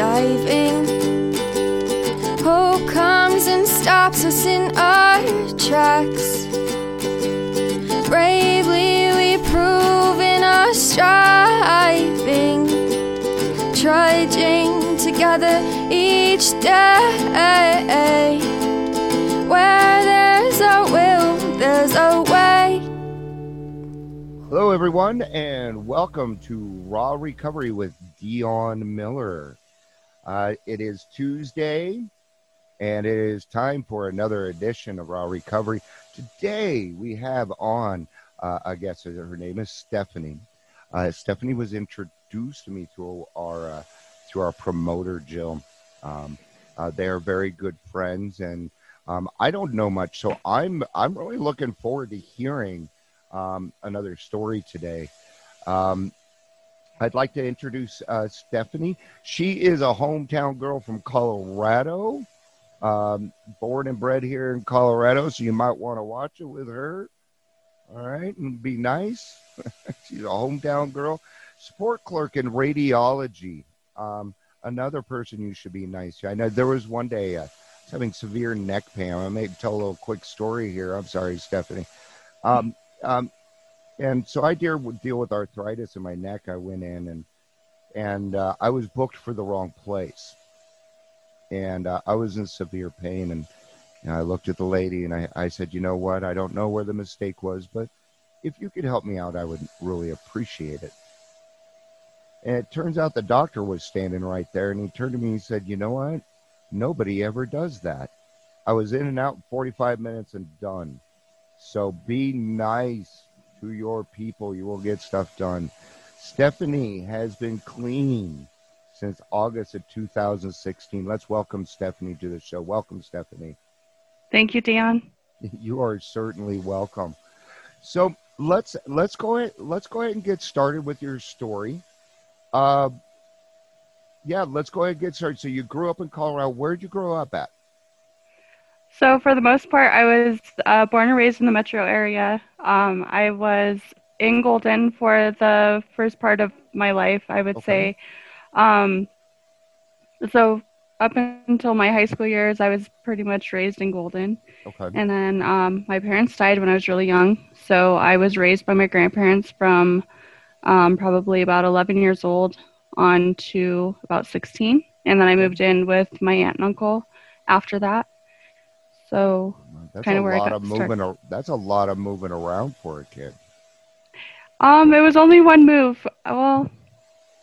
diving. Hope comes and stops us in our tracks. Bravely we prove in our striving, trudging together each day. Where there's a will, there's a way. Hello, everyone, and welcome to Raw Recovery with Dion Miller. Uh, it is Tuesday, and it is time for another edition of Raw Recovery. Today, we have on uh, a guest. Her name is Stephanie. Uh, Stephanie was introduced to me through our through our promoter Jill. Um, uh, they are very good friends, and um, I don't know much, so I'm I'm really looking forward to hearing um, another story today. Um, I'd like to introduce uh, Stephanie. She is a hometown girl from Colorado, um, born and bred here in Colorado, so you might want to watch it with her. All right, and be nice. She's a hometown girl, support clerk in radiology. Um, another person you should be nice to. I know there was one day uh, having severe neck pain. I may tell a little quick story here. I'm sorry, Stephanie. Um, um, and so I deal deal with arthritis in my neck. I went in and and uh, I was booked for the wrong place, and uh, I was in severe pain. And, and I looked at the lady and I, I said, you know what? I don't know where the mistake was, but if you could help me out, I would really appreciate it. And it turns out the doctor was standing right there, and he turned to me and he said, you know what? Nobody ever does that. I was in and out in 45 minutes and done. So be nice to your people. You will get stuff done. Stephanie has been clean since August of 2016. Let's welcome Stephanie to the show. Welcome, Stephanie. Thank you, Dion. You are certainly welcome. So let's let's go ahead let's go ahead and get started with your story. Uh, yeah, let's go ahead and get started. So you grew up in Colorado. Where did you grow up at? So for the most part, I was uh, born and raised in the metro area. Um, I was in Golden for the first part of my life, I would Okay. say. Um, so up until my high school years, I was pretty much raised in Golden. Okay. And then um, my parents died when I was really young. So I was raised by my grandparents from um, probably about 11 years old on to about 16. And then I moved in with my aunt and uncle after that. So That's kinda a where I lot got of moving. ar- That's a lot of moving around for a kid. um, it was only one move. Well,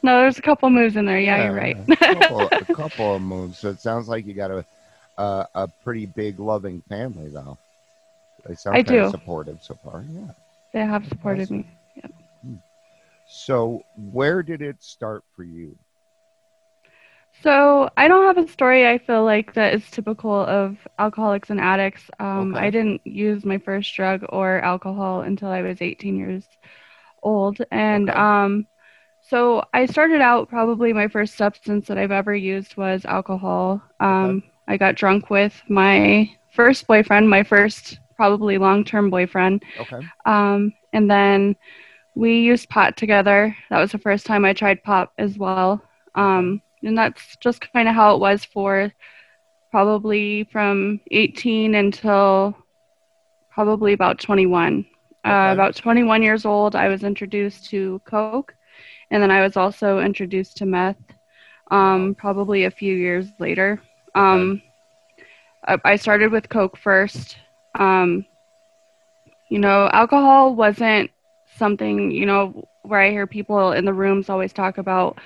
no, there's a couple moves in there. Yeah, you're right. a, couple, a couple of moves. So it sounds like you got a a, a pretty big, loving family, though. They sound I do. supportive so far. Yeah. they have supported Awesome. me. So where did it start for you? So I don't have a story I feel like that is typical of alcoholics and addicts. Um, Okay. I didn't use my first drug or alcohol until I was 18 years old, and Okay. um, so I started out probably my first substance that I've ever used was alcohol. Um, I got drunk with my first boyfriend, my first probably long-term boyfriend, Okay. um, and then we used pot together. That was the first time I tried pot as well. Um, and that's just kind of how it was for probably from 18 until probably about 21. Uh, about 21 years old, I was introduced to Coke, and then I was also introduced to meth um, probably a few years later. Um, I I started with Coke first. Um, you know, alcohol wasn't something, you know, where I hear people in the rooms always talk about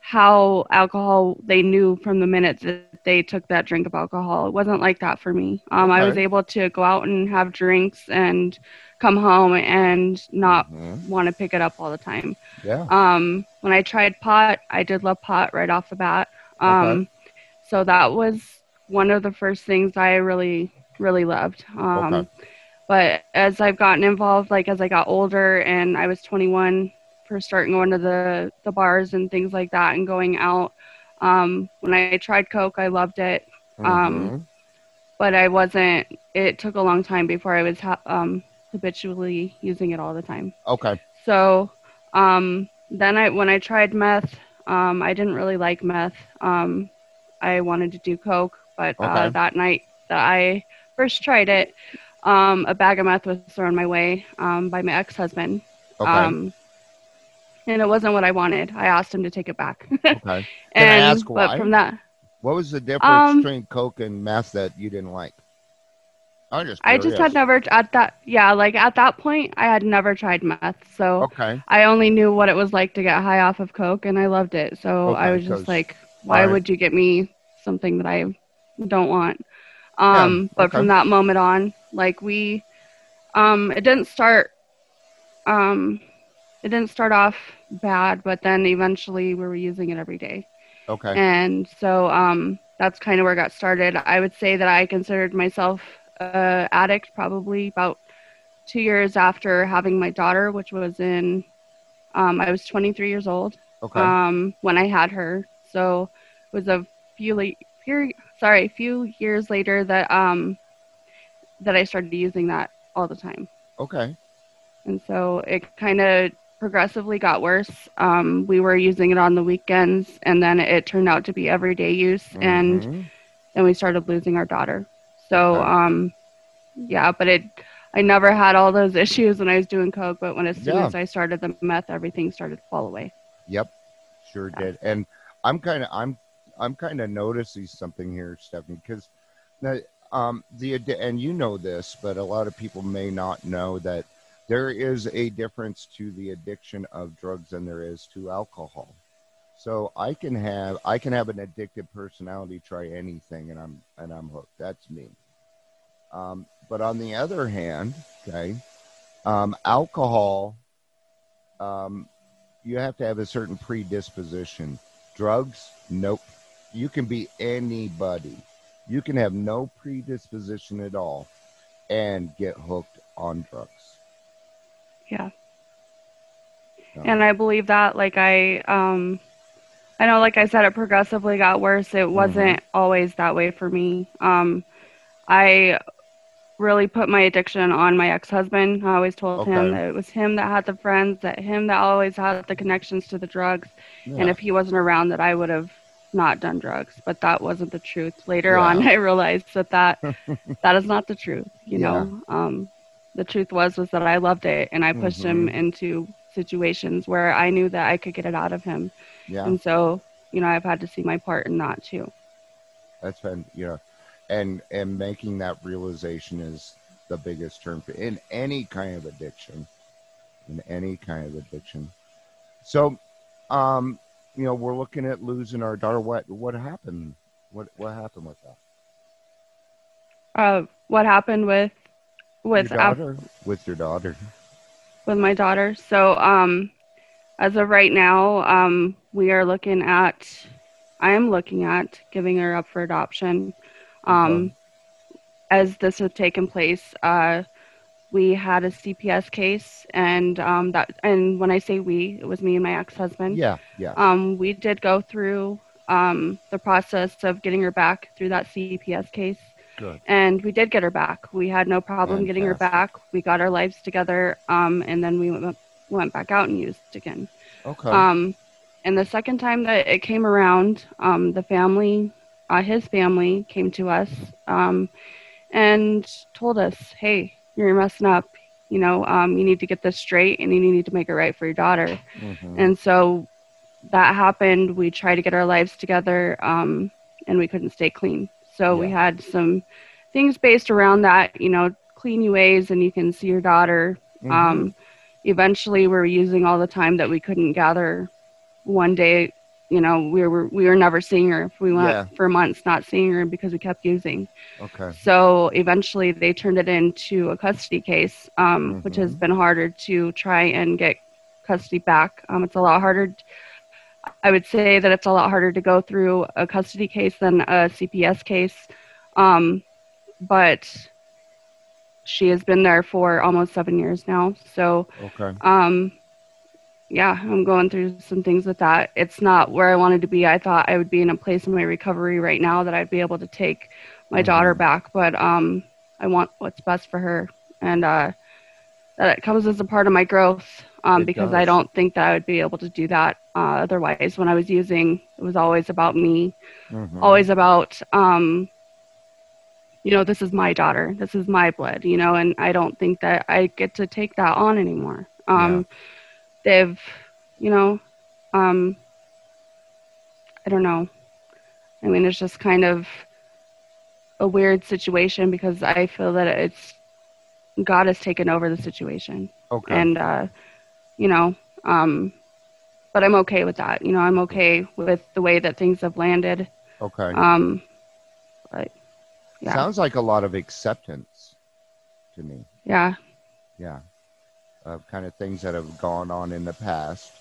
how alcohol they knew from the minute that they took that drink of alcohol. It wasn't like that for me. Um, I was able to go out and have drinks and come home and not Mhm. want to pick it up all the time. Yeah. Um, when I tried pot, I did love pot right off the bat. Um, So that was one of the first things I really, really loved. Um, Okay. But as I've gotten involved, like as I got older and I was 21, starting going to the, the bars and things like that and going out. Um, when I tried Coke, I loved it. Um, Mhm. but I wasn't. It took a long time before I was ha- um, habitually using it all the time. Okay. So um, then I, when I tried meth, Um, I didn't really like meth. Um, I wanted to do coke, but uh, that night that I first tried it, um, a bag of meth was thrown my way um, by my ex-husband. Okay. Um, and it wasn't what I wanted. I asked him to take it back. okay. Can I and ask but from that, What was the difference Um, between Coke and meth that you didn't like? I'm just I just had never at that yeah like at that point I had never tried meth, so Okay. I only knew what it was like to get high off of coke, and I loved it. So I was just like, why alright. would you get me something that I don't want? Um, Yeah, but okay. from that moment on, like we, um, it didn't start, um, it didn't start off bad, but then eventually we were using it every day. Okay. And so um, that's kind of where it got started. I would say that I considered myself a addict probably about two years after having my daughter, which was in, um, I was 23 years old okay. um, when I had her. So it was a few late, few, sorry, a few years later that um, that I started using that all the time okay. and so it kind of progressively got worse. Um, we were using it on the weekends, and then it turned out to be everyday use, and Mhm. then we started losing our daughter. So, Okay. um, yeah, but it, I never had all those issues when I was doing coke, but when as soon Yeah. as I started the meth, everything started to fall away. Yep, sure did. And I'm kind of I'm I'm kind of noticing something here, Stephanie, because um, the and you know this, but a lot of people may not know that there is a difference to the addiction of drugs than there is to alcohol. So I can have I can have an addicted personality, try anything, and I'm and I'm hooked. That's me. Um, but on the other hand, okay, um, alcohol, um, you have to have a certain predisposition. Drugs, nope. You can be anybody. You can have no predisposition at all and get hooked on drugs. Yeah. And I believe that, like I, um, I know, like I said, it progressively got worse. It wasn't always that way for me. Um, I really put my addiction on my ex-husband. I always told Okay. him that it was him that had the friends, that him that always had the connections to the drugs, yeah. and if he wasn't around, that I would have not done drugs. But that wasn't the truth. Later on, I realized that that that is not the truth. You Yeah. know, um, the truth was was that I loved it, and I pushed him Mhm. into situations where I knew that I could get it out of him. yeah, And so, you know, I've had to see my part in that too. that's been you know, and and making that realization is the biggest term for in any kind of addiction, in any kind of addiction. So, um, you know, we're looking at losing our daughter. What what happened? What what happened with that? Uh, what happened with with your daughter? with your daughter. with my daughter? So, um, as of right now, um, we are looking at. I am looking at giving her up for adoption. Um, As this has taken place, uh, we had a CPS case, and um, that, and when I say we, it was me and my ex-husband. Yeah, yeah. Um, we did go through um, the process of getting her back through that CPS case, Good. and we did get her back. We had no problem getting her back. We got our lives together, um, and then we went, went back out and used again. Okay. Um, and the second time that it came around, um, the family, uh, his family, came to us um, and told us, "Hey, you're messing up. You know, um, you need to get this straight, and you need to make it right for your daughter." Mhm. And so that happened. We tried to get our lives together, um, and we couldn't stay clean. So we had some things based around that, you know, clean ways, and you can see your daughter. Mhm. Um, eventually, we were using all the time that we couldn't gather. One day, you know, we were we were never seeing her. We went Yeah. for months not seeing her because we kept using. okay. So eventually, they turned it into a custody case, um, which has Mhm. been harder to try and get custody back. Um, it's a lot harder. I would say that it's a lot harder to go through a custody case than a CPS case. Um, but she has been there for almost seven years now. So, Okay. um, yeah, I'm going through some things with that. It's not where I wanted to be. I thought I would be in a place in my recovery right now that I'd be able to take my daughter Mhm. back, but um, I want what's best for her. And uh, that it comes as a part of my growth um, because I don't think that I would be able to do that uh, otherwise. When I was using, it was always about me, Mhm. always about, um, you know, this is my daughter, this is my blood, you know, and I don't think that I get to take that on anymore. Um, They've, you know, um, I don't know. I mean, it's just kind of a weird situation because I feel that it's God has taken over the situation Okay. and uh, you know um, but i'm okay with that you know i'm okay with the way that things have landed okay. um, but yeah Sounds like a lot of acceptance to me. yeah Yeah. Of kind of things that have gone on in the past,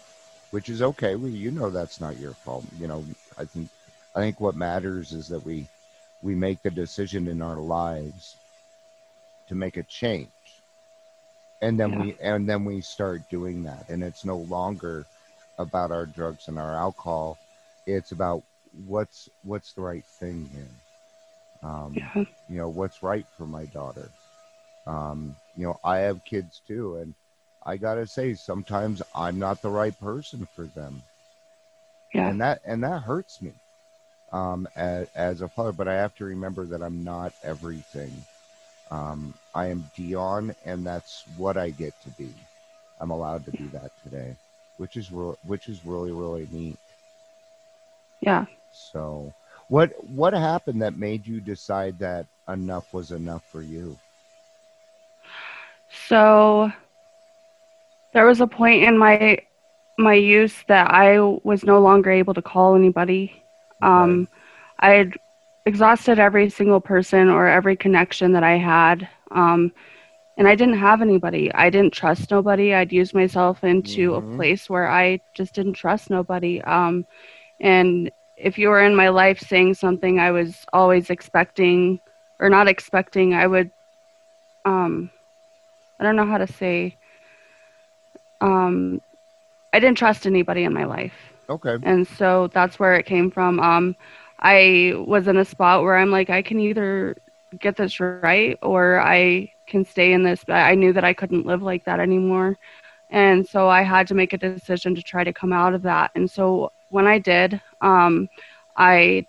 which is okay. Well, you know that's not your fault. You know, I think I think what matters is that we we make the decision in our lives to make a change. And then Yeah. we and then we start doing that. And it's no longer about our drugs and our alcohol. It's about what's what's the right thing here. Um, yeah you know what's right for my daughter um you know i have kids too and i gotta say sometimes i'm not the right person for them yeah and that and that hurts me um as, as a father but i have to remember that i'm not everything um i am dion and that's what i get to be. I'm allowed to be that today which is real which is really really neat. Yeah. So what what happened that made you decide that enough was enough for you? So there was a point in my my use that i was no longer able to call anybody. Um, i had exhausted every single person or every connection that i had um, and i didn't have anybody. I didn't trust nobody. I'd used myself into Mhm. a place where i just didn't trust nobody. Um, and if you were in my life saying something i was always expecting or not expecting i would um, i don't know how to say um, i didn't trust anybody in my life. Okay. And so that's where it came from. Um i was in a spot where i'm like i can either get this right or i can stay in this but i knew that i couldn't live like that anymore. And so i had to make a decision to try to come out of that. And so when i did um i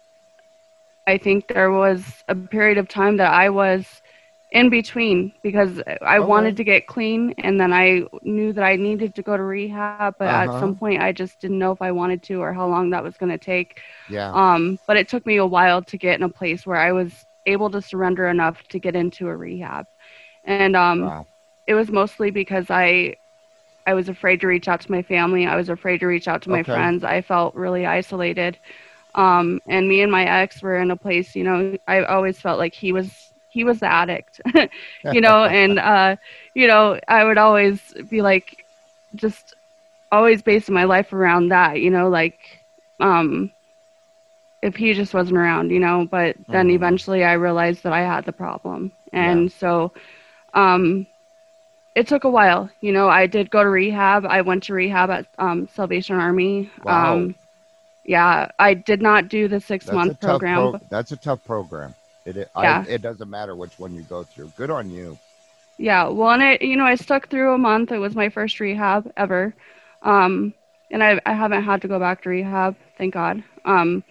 i think there was a period of time that i was in between because I Okay. wanted to get clean and then I knew that I needed to go to rehab, but Uh-huh. at some point I just didn't know if I wanted to or how long that was going to take. yeah Um, but it took me a while to get in a place where I was able to surrender enough to get into a rehab. And um, wow it was mostly because I I was afraid to reach out to my family. I was afraid to reach out to my Okay. friends. I felt really isolated. Um, and me and my ex were in a place, you know, I always felt like he was he was the addict, you know, and uh, you know, I would always be like just always basing my life around that, you know, like um if he just wasn't around, you know, but then Mhm. eventually I realized that I had the problem. And so um it took a while. You know, I did go to rehab. I went to rehab at um, Salvation Army. Wow. Um, yeah, I did not do the six that's month program. pro- that's a tough program it Yeah. I, it doesn't matter which one you go through good on you yeah, well, and I, you know, I stuck through a month. It was my first rehab ever, um, and I, I haven't had to go back to rehab, thank God. Um,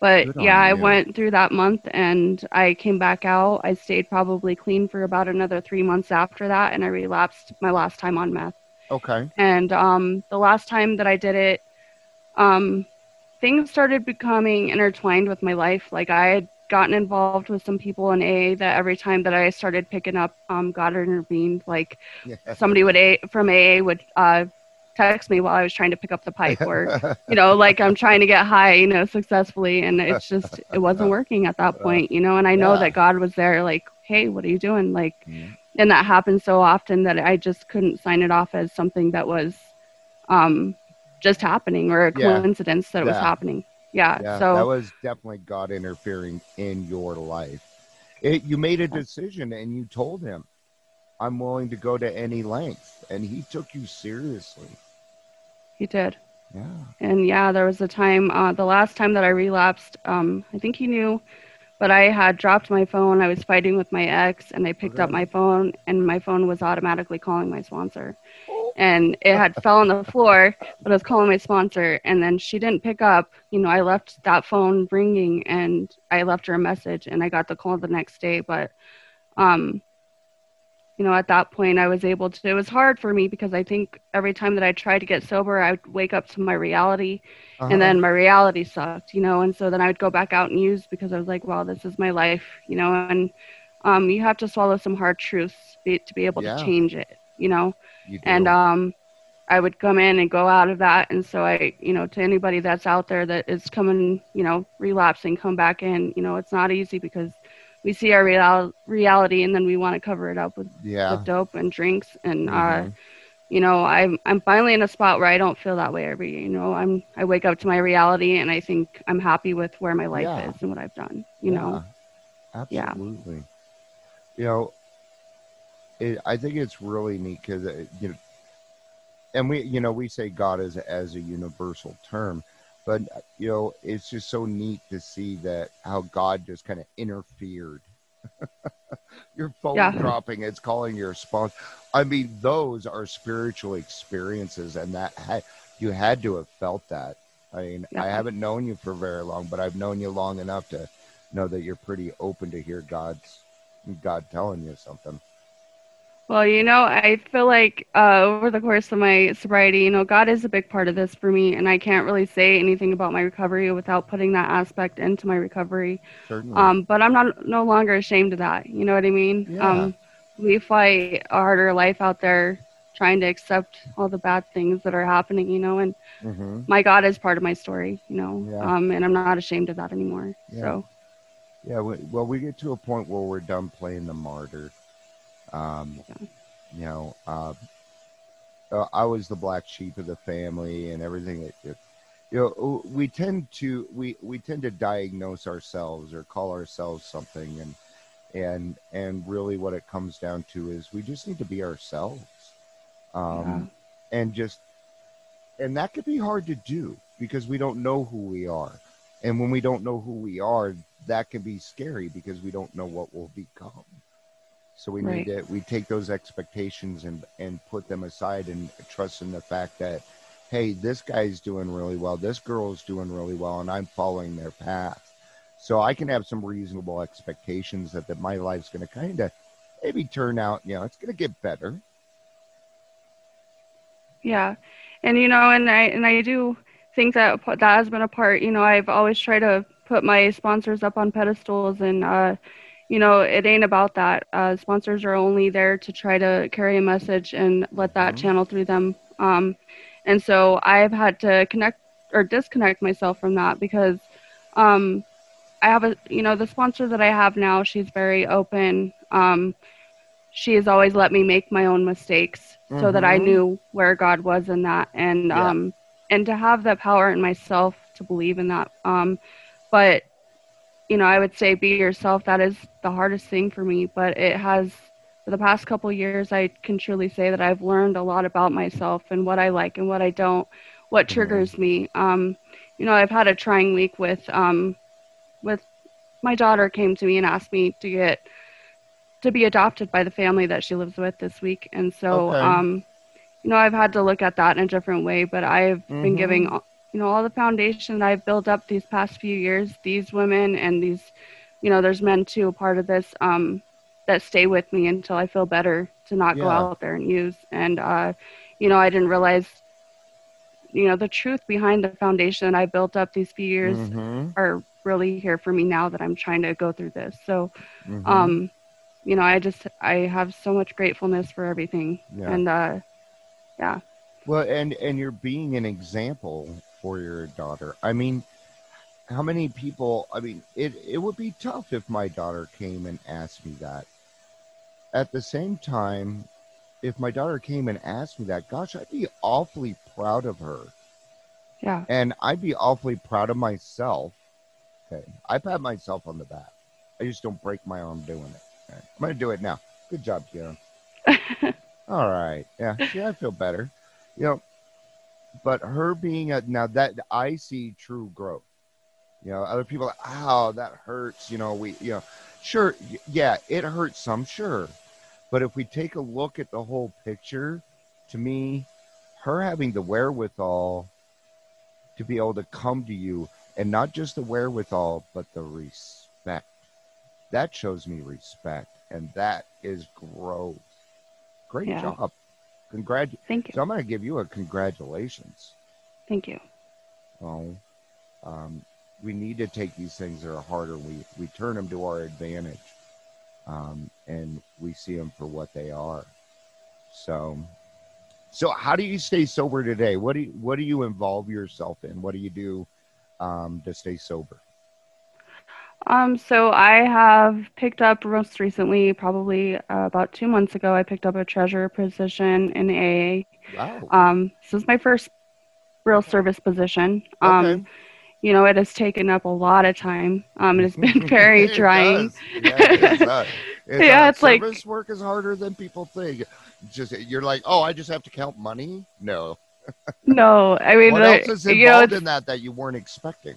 but Good yeah, I you. went through that month, and I came back out. I stayed probably clean for about another three months after that, and I relapsed my last time on meth. okay And um, the last time that I did it, um, things started becoming intertwined with my life. Like I had gotten involved with some people in AA that every time that I started picking up, um, God intervened. Like yeah somebody would a- from AA would uh, text me while I was trying to pick up the pipe, or you know, like I'm trying to get high, you know, successfully, and it's just it wasn't working at that point, you know. And I know Yeah. that God was there, like, hey, what are you doing? Like, Mhm. and that happened so often that I just couldn't sign it off as something that was um, just happening or a Yeah. coincidence that it was happening. Yeah. yeah so that was definitely god interfering in your life it, you made a decision and you told him i'm willing to go to any length and he took you seriously he did. yeah And yeah, there was a time, uh, the last time that I relapsed, um, I think he knew but I had dropped my phone. I was fighting with my ex, and I picked up my phone, and my phone was automatically calling my sponsor. And it had fell on the floor, but I was calling my sponsor, and then she didn't pick up. You know, I left that phone ringing, and I left her a message, and I got the call the next day. But, um, you know, at that point, I was able to. It was hard for me because I think every time that I tried to get sober, I would wake up to my reality, Uh-huh. and then my reality sucked, you know, and so then I would go back out and use because I was like, well, this is my life, you know, and um, you have to swallow some hard truths be, to be able Yeah. to change it, you know, You and um, I would come in and go out of that, and so I, you know, to anybody that's out there that is coming, you know, relapsing, come back in, you know, it's not easy because we see our real- reality and then we want to cover it up with, yeah. with dope and drinks and uh, Mhm. you know i'm i'm finally in a spot where i don't feel that way every you know i'm i wake up to my reality and i think i'm happy with where my life Yeah. is and what i've done you know Yeah, Yeah. absolutely. You know, it, I think it's really neat because uh, you know, and we you know we say God as a, as a universal term, but uh, you know it's just so neat to see that how God just kind of interfered. your phone Yeah. dropping, it's calling your sponsor. I mean, those are spiritual experiences, and that ha- you had to have felt that. I mean, Yeah. I haven't known you for very long, but I've known you long enough to know that you're pretty open to hear God's God telling you something. Well you know i feel like uh, over the course of my sobriety you know god is a big part of this for me and i can't really say anything about my recovery without putting that aspect into my recovery Certainly. um, but i'm not no longer ashamed of that you know what i mean Yeah. um, we fight a harder life out there trying to accept all the bad things that are happening you know and hmm my God is part of my story, you know, Yeah. um, and I'm not ashamed of that anymore. Yeah. So, Yeah. Well, we get to a point where we're done playing the martyr. Um, Yeah. You know, uh, uh, I was the black sheep of the family and everything. That, you know, we tend to we we tend to diagnose ourselves or call ourselves something, and and and really what it comes down to is we just need to be ourselves. Um, and just and that could be hard to do because we don't know who we are and when we don't know who we are that can be scary because we don't know what we'll become so we need to we take those expectations and and put them aside and trust in the fact that hey this guy's doing really well this girl's doing really well and i'm following their path. So i can have some reasonable expectations that, that my life's going to kind of maybe turn out you know it's going to get better. Yeah, and you know, and I and I do think that that has been a part. You know, I've always tried to put my sponsors up on pedestals, and uh, you know, it ain't about that. Uh, sponsors are only there to try to carry a message and let that Mhm. channel through them. Um, and so I've had to connect or disconnect myself from that because um, I have a, you know, the sponsor that I have now, she's very open. Um, she has always let me make my own mistakes so that I Mhm. knew where God was in that and Yeah. um and to have the power in myself to believe in that. Um but you know, I would say be yourself. That is the hardest thing for me, but it has for the past couple years I can truly say that I've learned a lot about myself and what I like and what I don't, what Mhm. triggers me. Um you know, I've had a trying week with um with my daughter came to me and asked me to get to be adopted by the family that she lives with this week and so Okay. um you know i've had to look at that in a different way but i've been Mhm. giving you know all the foundation that i've built up these past few years these women and these you know there's men too a part of this um that stay with me until i feel better to not go out there and use and uh you know i didn't realize you know the truth behind the foundation that i built up these few years Mhm. are really here for me now that i'm trying to go through this so Mhm. um you know i just i have so much gratefulness for everything Yeah. and uh yeah Well, and and you're being an example for your daughter. I mean, how many people? I mean, it it would be tough if my daughter came and asked me that. At the same time, if my daughter came and asked me that, gosh, I'd be awfully proud of her, yeah and I'd be awfully proud of myself. Okay, I pat myself on the back. I just don't break my arm doing it. Okay, I'm gonna do it now. Good job, Kieran. All right. Yeah. See, I feel better. You know, but her being a now that I see true growth. You know, other people, like, oh, that hurts. You know, we, you know, sure, yeah, it hurts some, sure. But if we take a look at the whole picture, to me, her having the wherewithal to be able to come to you and not just the wherewithal, but the respect. That shows me respect, and that is growth. Great Yeah. job. Congrat. Thank you. So I'm going to give you a congratulations. Thank you. Oh, um, we need to take these things that are harder. We we turn them to our advantage, um, and we see them for what they are. So, so how do you stay sober today? What do you, what do you involve yourself in? What do you do um, to stay sober? Um, so I have picked up most recently, probably uh, about two months ago, I picked up a treasurer position in AA. Wow. Um, this is my first real service position. Um, Okay. you know, it has taken up a lot of time. Um, it has been very It trying. does. Yeah, it is. Uh, it's, Yeah, uh, it's like- service work is harder than people think. Just you're like, oh, I just have to count money. No, No, I mean, what the- else is you know, involved in that that you weren't expecting?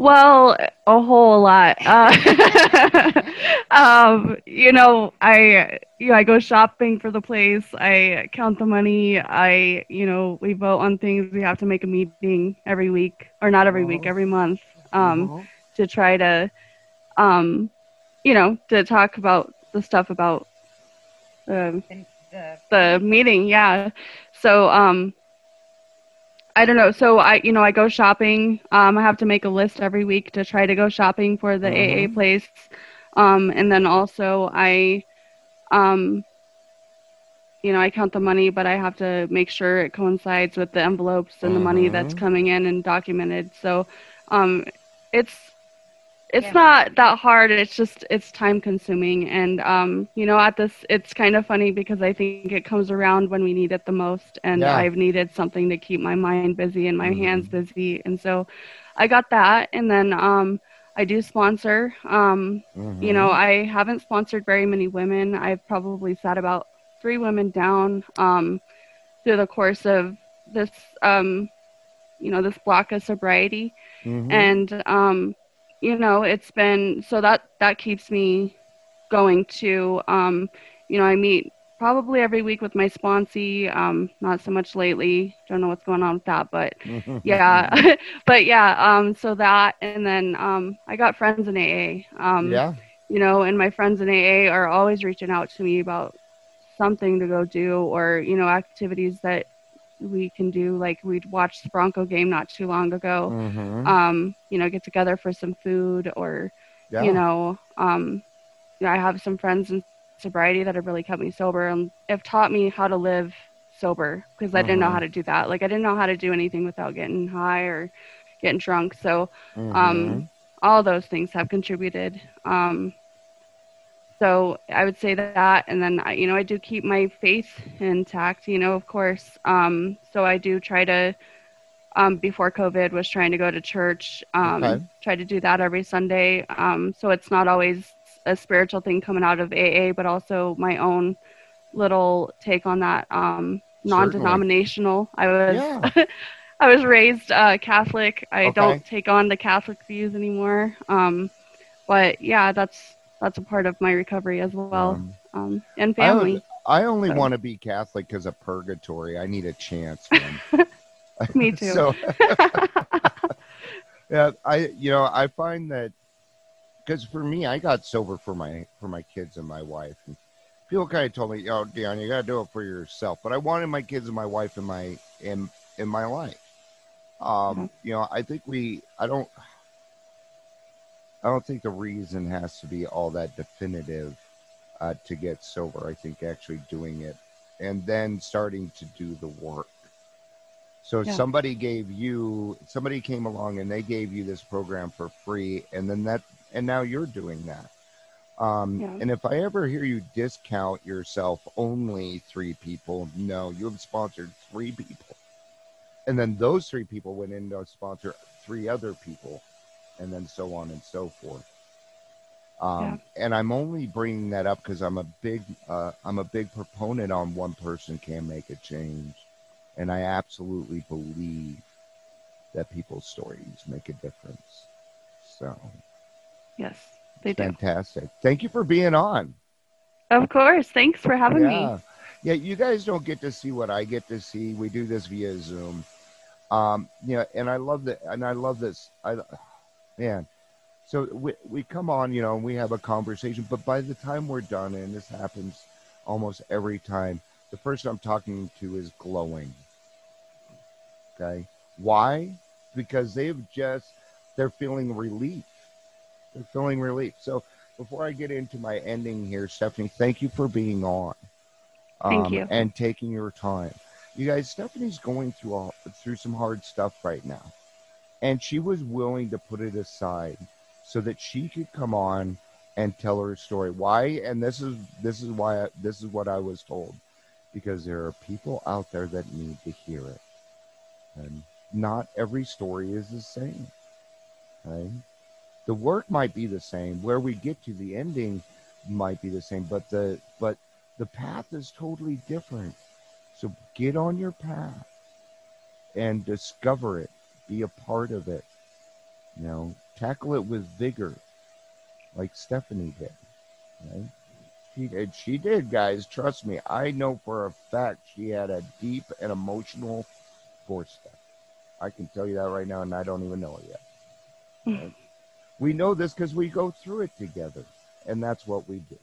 Well, a whole lot. Uh, um, you know, I you know I go shopping for the place. I count the money. I you know we vote on things. We have to make a meeting every week, or not every week, Oh. every month, um, Uh-huh. to try to, um, you know, to talk about the stuff about um, the, the meeting yeah so um i don't know so i you know i go shopping um i have to make a list every week to try to go shopping for the aa Mhm. place um and then also i um you know i count the money but i have to make sure it coincides with the envelopes and the money that's Mhm. coming in and documented so um it's it's Yeah. not that hard it's just it's time consuming and um you know at this it's kind of funny because i think it comes around when we need it the most and Yeah. i've needed something to keep my mind busy and my Mhm. hands busy and so i got that and then um i do sponsor um you know i haven't sponsored very many women i've probably sat about three women down um through the course of this um you know this block of sobriety Mhm. and um you know it's been so that that keeps me going too. Um you know i meet probably every week with my sponsee um not so much lately. Don't know what's going on with that but yeah. But yeah um so that and then um i got friends in aa um yeah. you know, and my friends in AA are always reaching out to me about something to go do or, you know, activities that we can do. Like we watched the Bronco game not too long ago. Mhm. Um, you know, get together for some food or, yeah. you know, um, you know, I have some friends in sobriety that have really kept me sober and have taught me how to live sober because I didn't know Mhm. how to do that. Like I didn't know how to do anything without getting high or getting drunk. So, Mhm. um, all those things have contributed. Um, so I would say that, and then I, you know I do keep my faith intact. You know, of course. Um, so I do try to. Um, before COVID, was trying to go to church. Um, Okay. Try to do that every Sunday. Um, so it's not always a spiritual thing coming out of AA, but also my own little take on that. Um, non-denominational. I was Yeah. I was raised uh, Catholic. I Okay. don't take on the Catholic views anymore. Um, but yeah, that's that's a part of my recovery as well, Um, um, and family. I only So- want to be Catholic because of purgatory. I need a chance. Me too. so yeah, I you know I find that because for me, I got sober for my for my kids and my wife. And people kind of told me, "Oh, Dion, you got to do it for yourself." But I wanted my kids and my wife in my in in my life. Um, You know, I think we. I don't. I don't think the reason has to be all that definitive uh, to get sober. I think actually doing it and then starting to do the work. So Yeah. somebody gave you, somebody came along and they gave you this program for free, and then that, and now you're doing that. Um, Yeah. And if I ever hear you discount yourself only three people, no, you have sponsored three people, and then those three people went in to sponsor three other people, and then so on and so forth. Um, And I'm only bringing that up because I'm a big uh, I'm a big proponent on one person can make a change, and I absolutely believe that people's stories make a difference. So Yes, they do. fantastic. Thank you for being on. Of course. Thanks for having yeah. me. Yeah, you guys don't get to see what I get to see. We do this via Zoom. Um, yeah, and I love that and I love this. I man. So we we come on, you know, and we have a conversation, but by the time we're done, and this happens almost every time, the person I'm talking to is glowing. Okay. Why? Because they've just they're feeling relief. They're feeling relief. So before I get into my ending here, Stephanie, thank you for being on. Thank um, you. And taking your time. You guys, Stephanie's going through all, through some hard stuff right now. And she was willing to put it aside so that she could come on and tell her story. Why? And this is this is why I, this is what I was told. Because there are people out there that need to hear it. And not every story is the same. Okay? The work might be the same. Where we get to the ending might be the same, but the but the path is totally different. So get on your path and discover it. Be a part of it. You know, tackle it with vigor, like Stephanie did. Right? She did. She did, guys. Trust me. I know for a fact she had a deep and emotional four step. I can tell you that right now, and I don't even know it yet. Right? we know this because we go through it together, and that's what we do.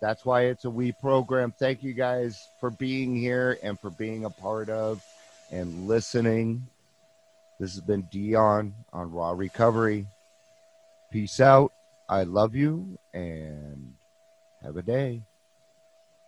That's why it's a we program. Thank you guys for being here and for being a part of and listening. This has been Dion on Raw Recovery. Peace out. I love you and have a day.